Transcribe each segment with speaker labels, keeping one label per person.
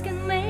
Speaker 1: can make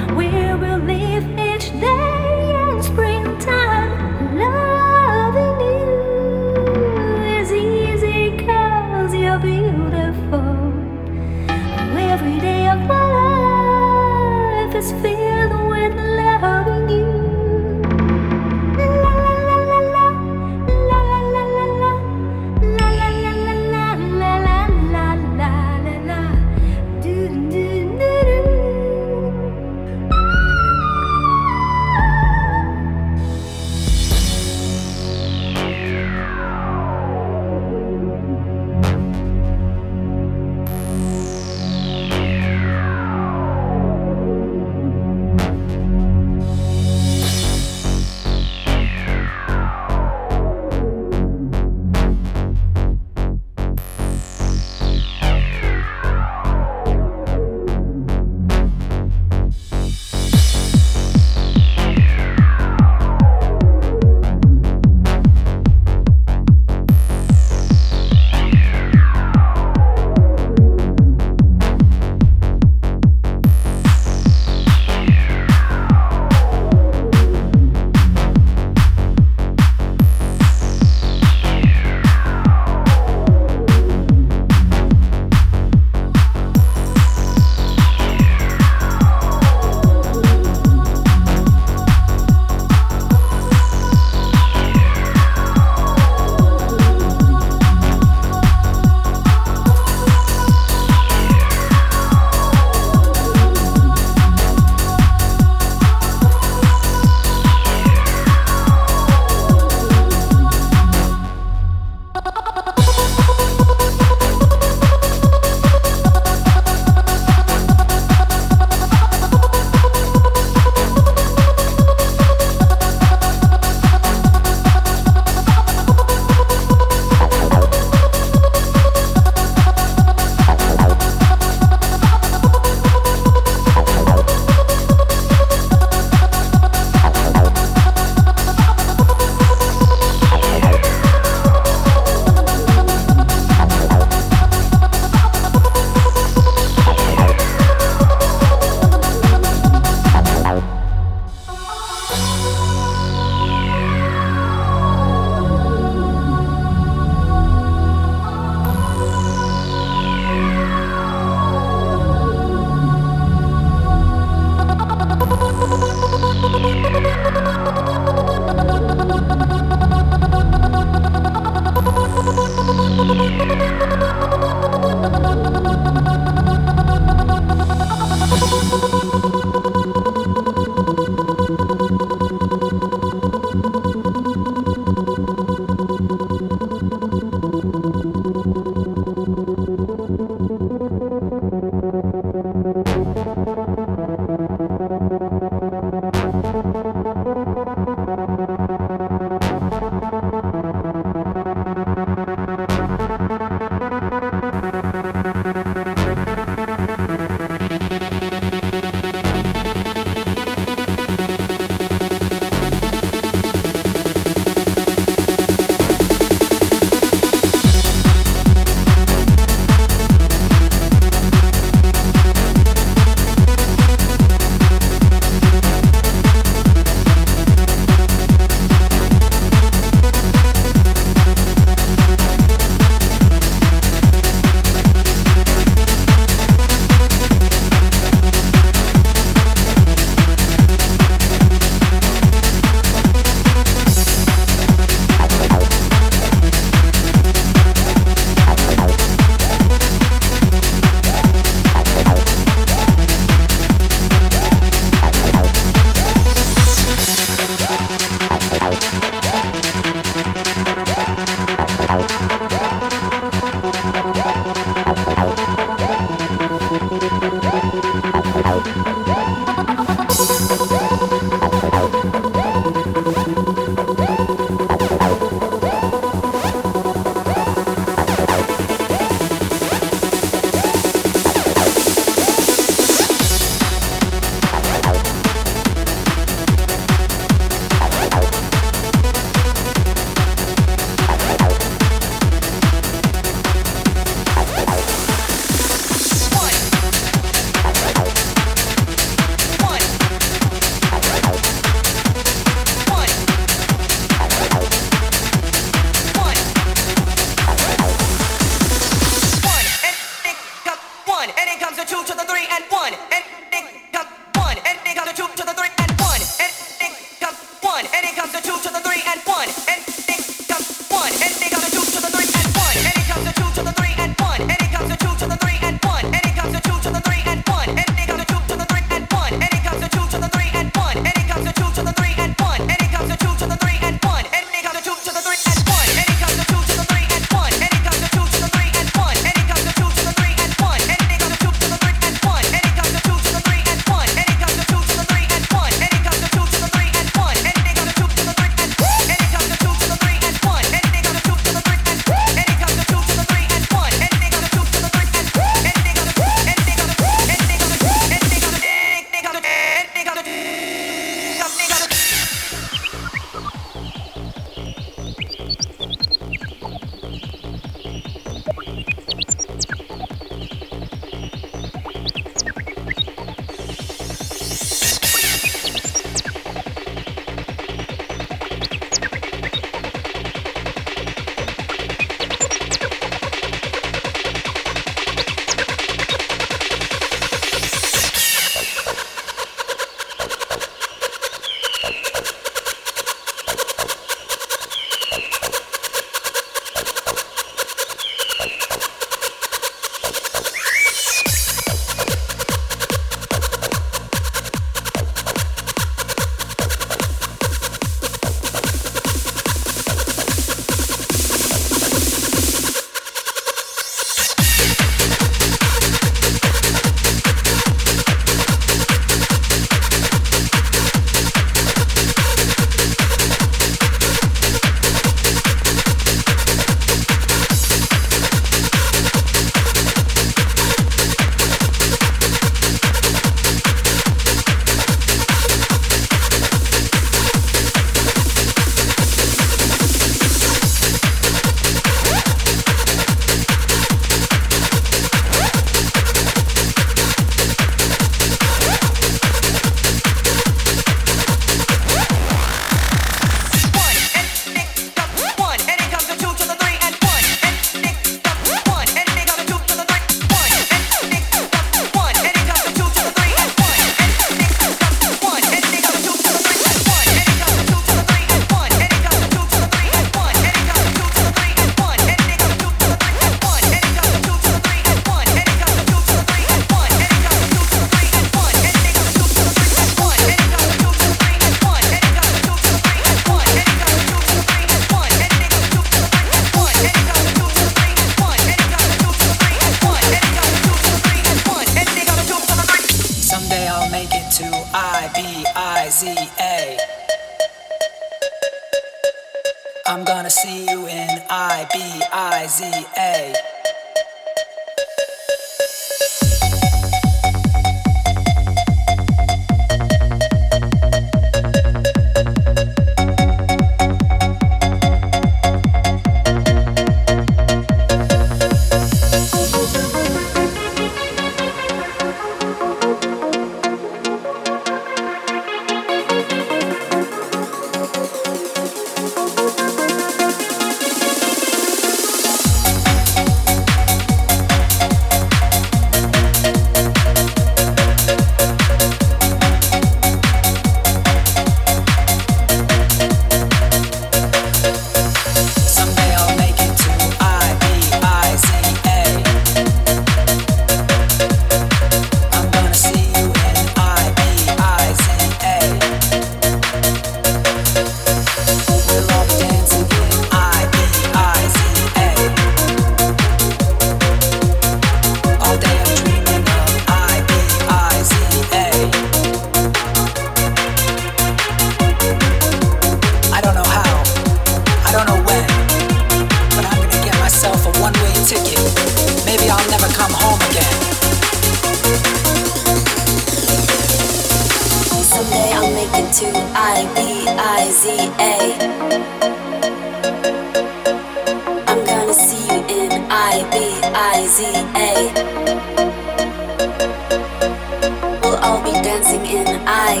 Speaker 2: We'll all be dancing in I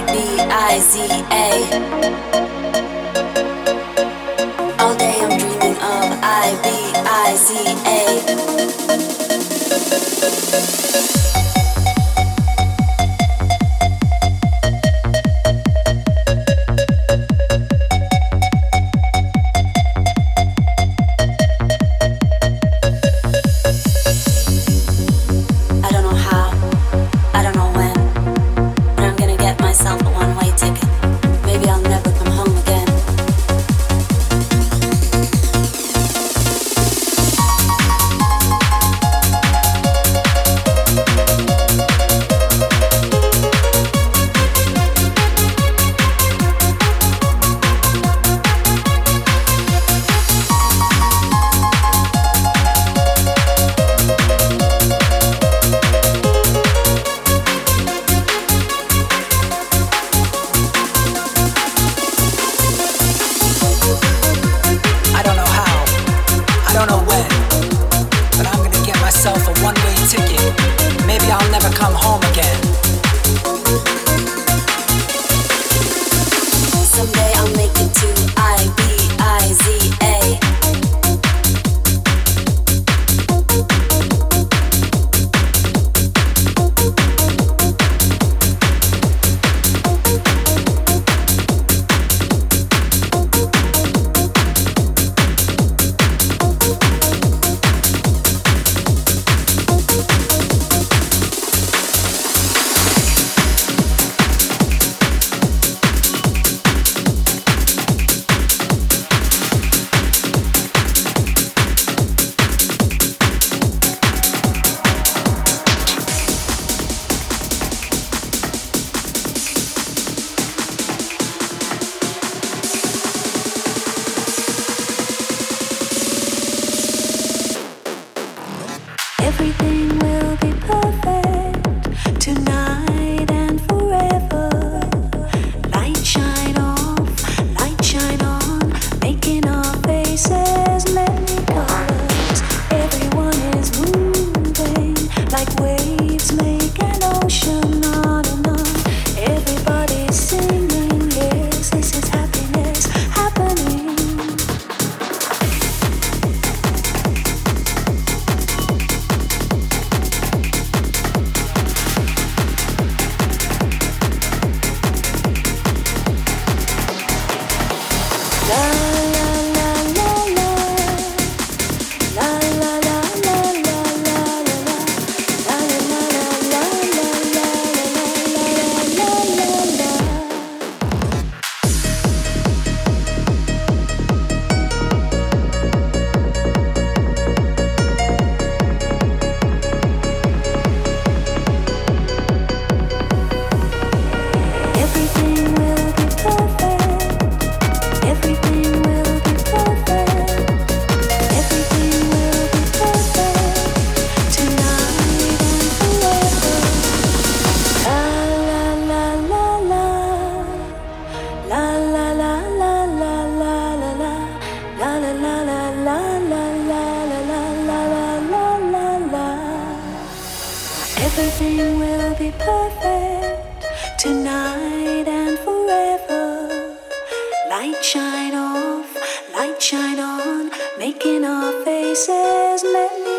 Speaker 3: Light shine off, light shine on,
Speaker 4: making our faces melody.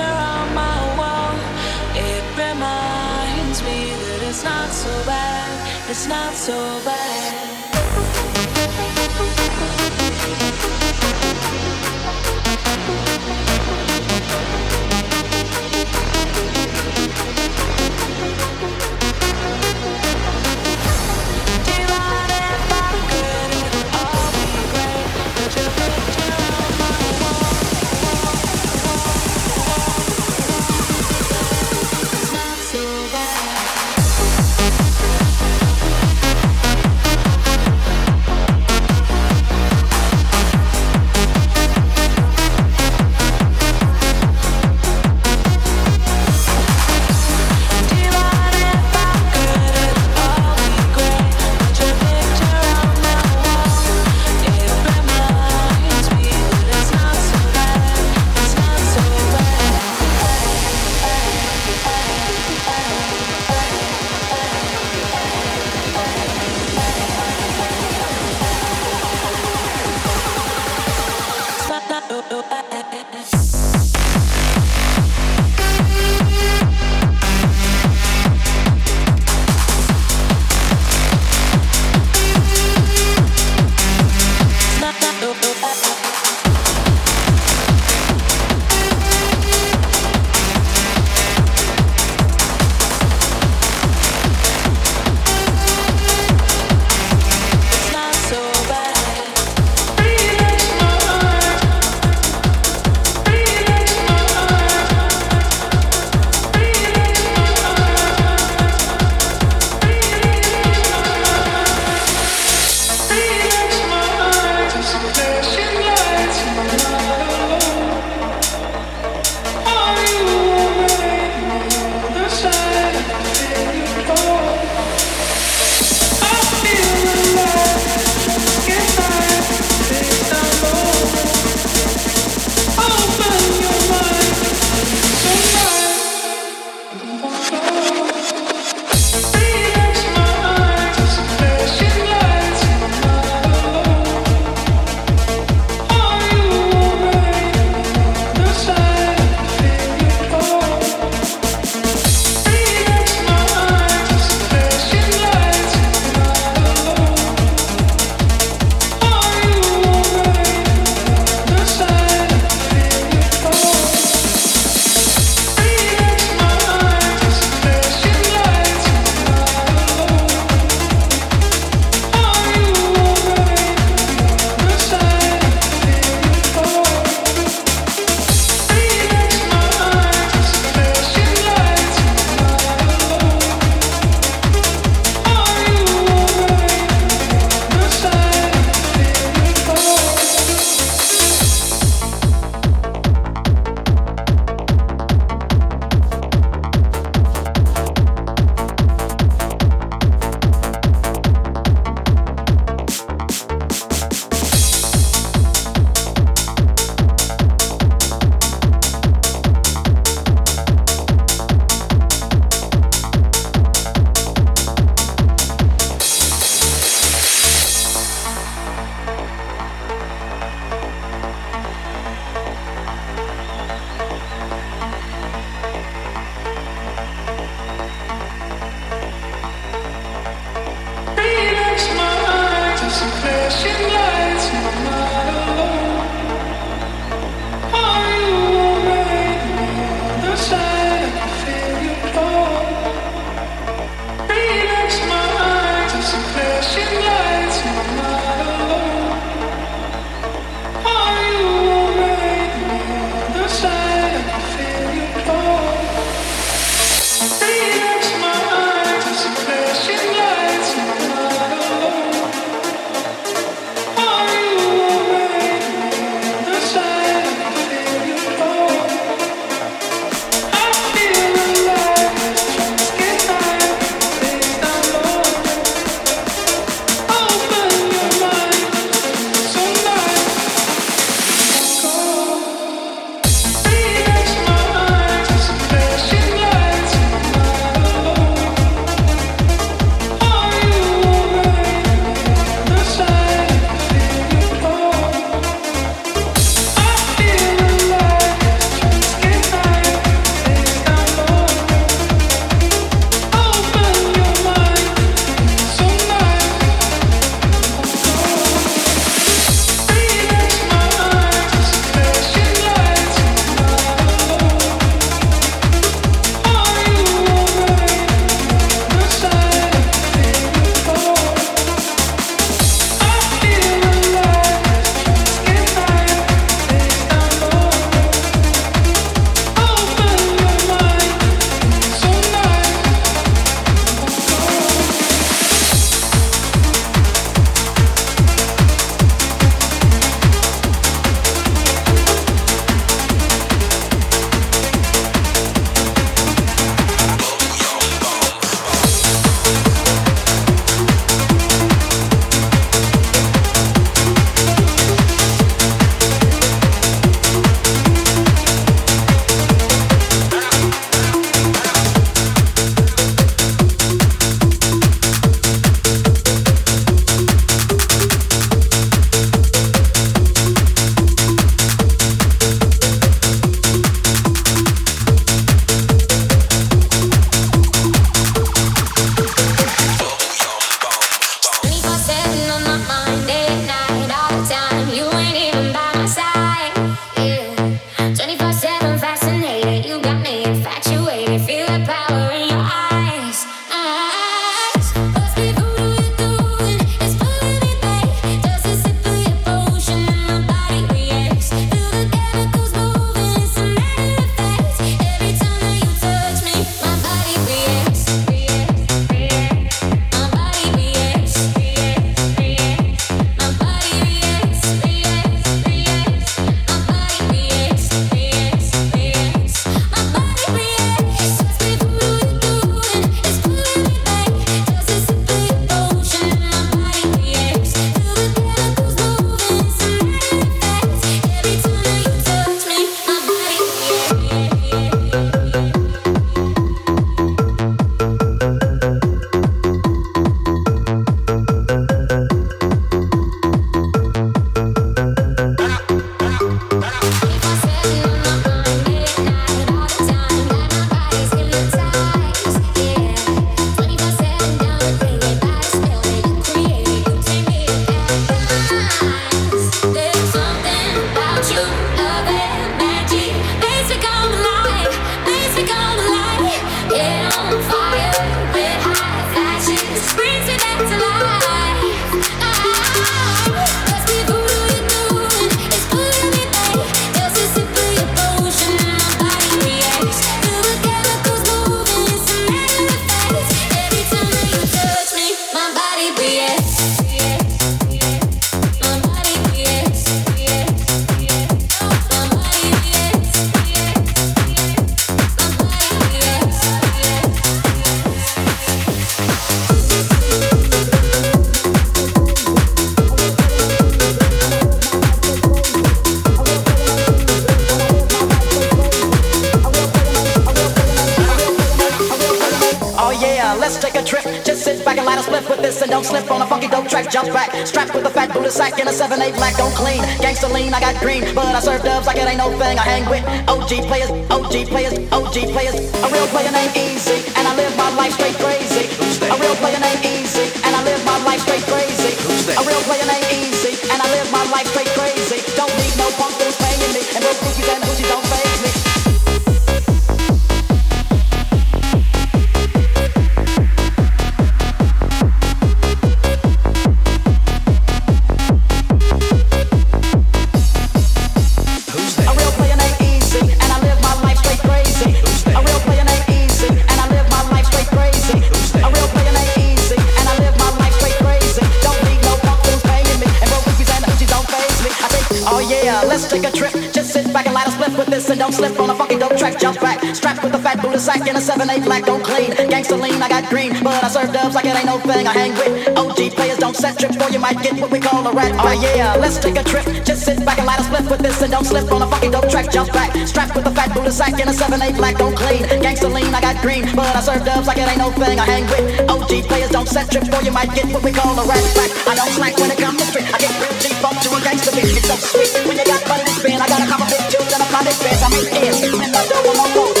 Speaker 4: Oh yeah, let's take a trip. Just sit back and light a split with this and don't slip on a fucking dope track. Jump back, strapped with a fat Buddha sack and a 7-8 black don't clean. Gangster lean, I got green, but I serve dubs like it ain't no thing. I hang with OG players, don't set trips or you might get what we call a rat back. I don't slack when it comes to street. I get real cheap up to a gangster beat. It's so sweet when you got money to spend. I got a couple big children, a potted fence. I make ends when I don't want no more.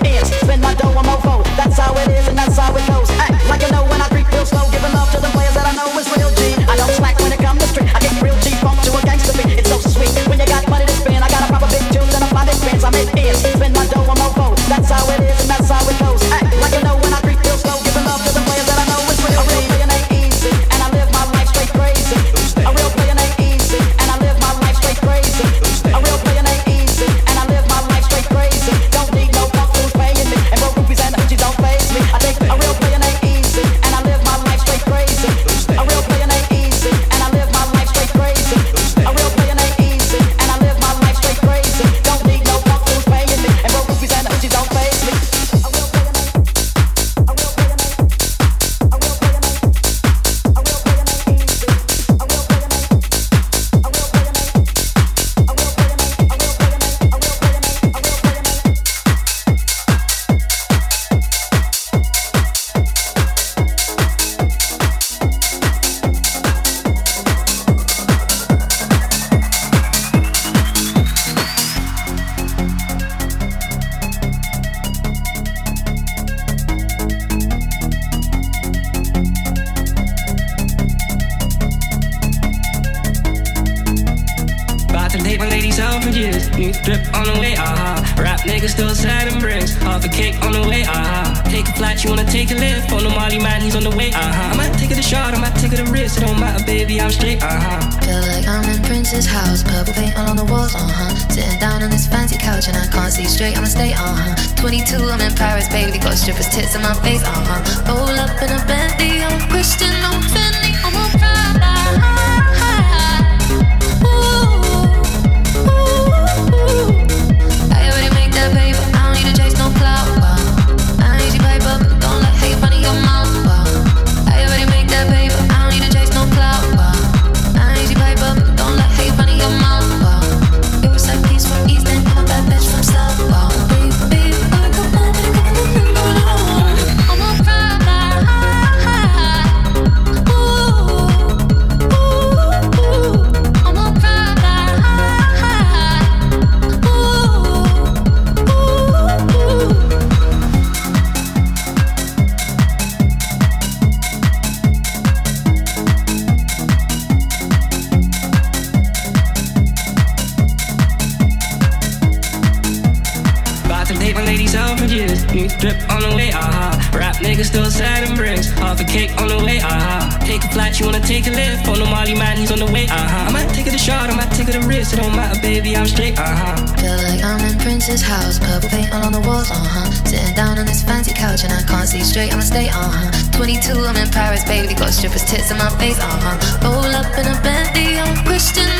Speaker 4: it is. Spin my dough, on my mofo. That's how it is, and that's how it goes.
Speaker 5: Cause Saturn brings half a cake on the way, uh-huh. Take a flight, you wanna take a lift. Oh, on the Molly man, he's on the way, uh-huh. I might take it a shot, I might take it a risk. It don't matter, baby, I'm straight, uh-huh.
Speaker 6: Feel like I'm in Prince's house, purple paint all on the walls, uh-huh. Sitting down on this fancy couch and I can't see straight, I'ma stay, uh-huh. 22, I'm in Paris, baby, got strippers' tits in my face, uh-huh. Roll up in a Bentley, I'm Christian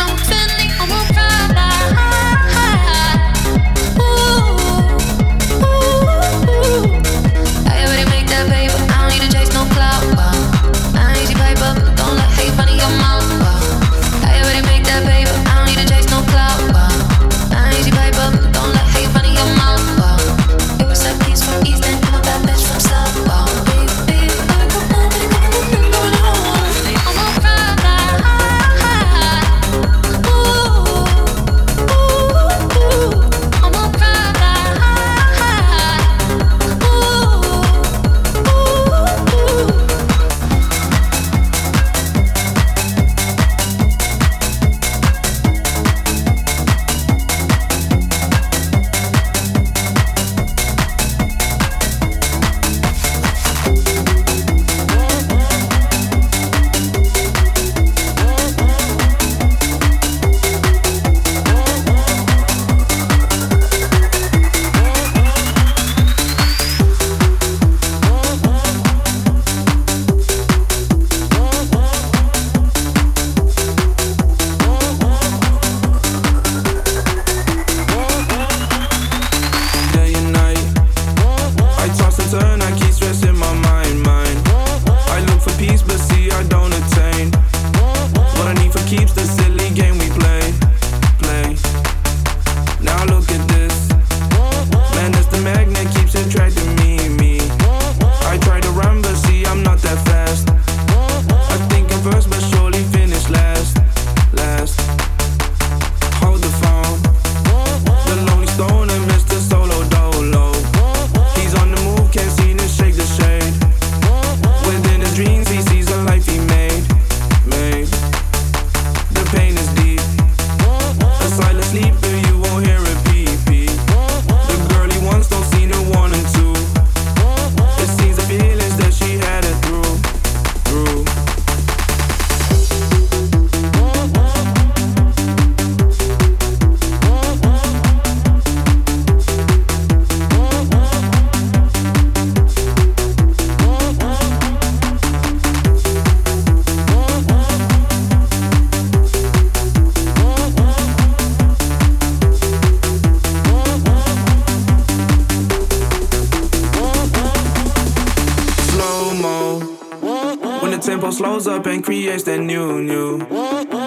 Speaker 7: up and creates that new, new.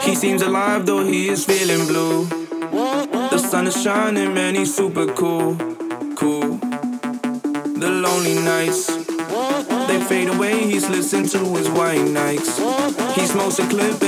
Speaker 7: He seems alive though he is feeling blue. The sun is shining, man, he's super cool, cool. The lonely nights, they fade away. He's listening to his white nights. He smokes a clip